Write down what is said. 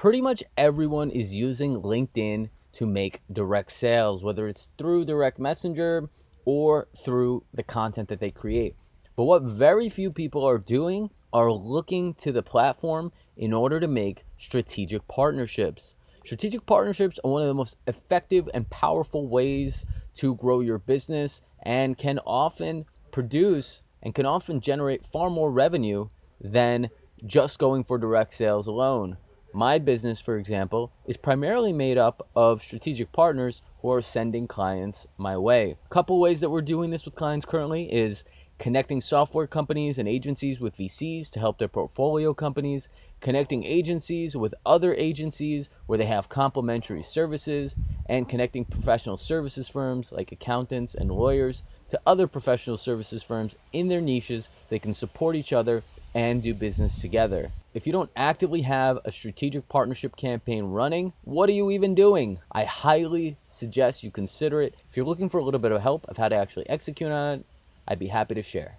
pretty much everyone is using LinkedIn to make direct sales, whether it's through direct messenger or through the content that they create. But what very few people are doing are looking to the platform in order to make strategic partnerships. Strategic partnerships are one of the most effective and powerful ways to grow your business and can often produce and can often generate far more revenue than just going for direct sales alone. My business, for example, is primarily made up of strategic partners who are sending clients my way. A couple ways that we're doing this with clients currently is connecting software companies and agencies with VCs to help their portfolio companies, connecting agencies with other agencies where they have complementary services, and connecting professional services firms like accountants and lawyers to other professional services firms in their niches. They can support each other and do business together. If you don't actively have a strategic partnership campaign running, what are you even doing? I highly suggest you consider it. If you're looking for a little bit of help of how to actually execute on it, I'd be happy to share.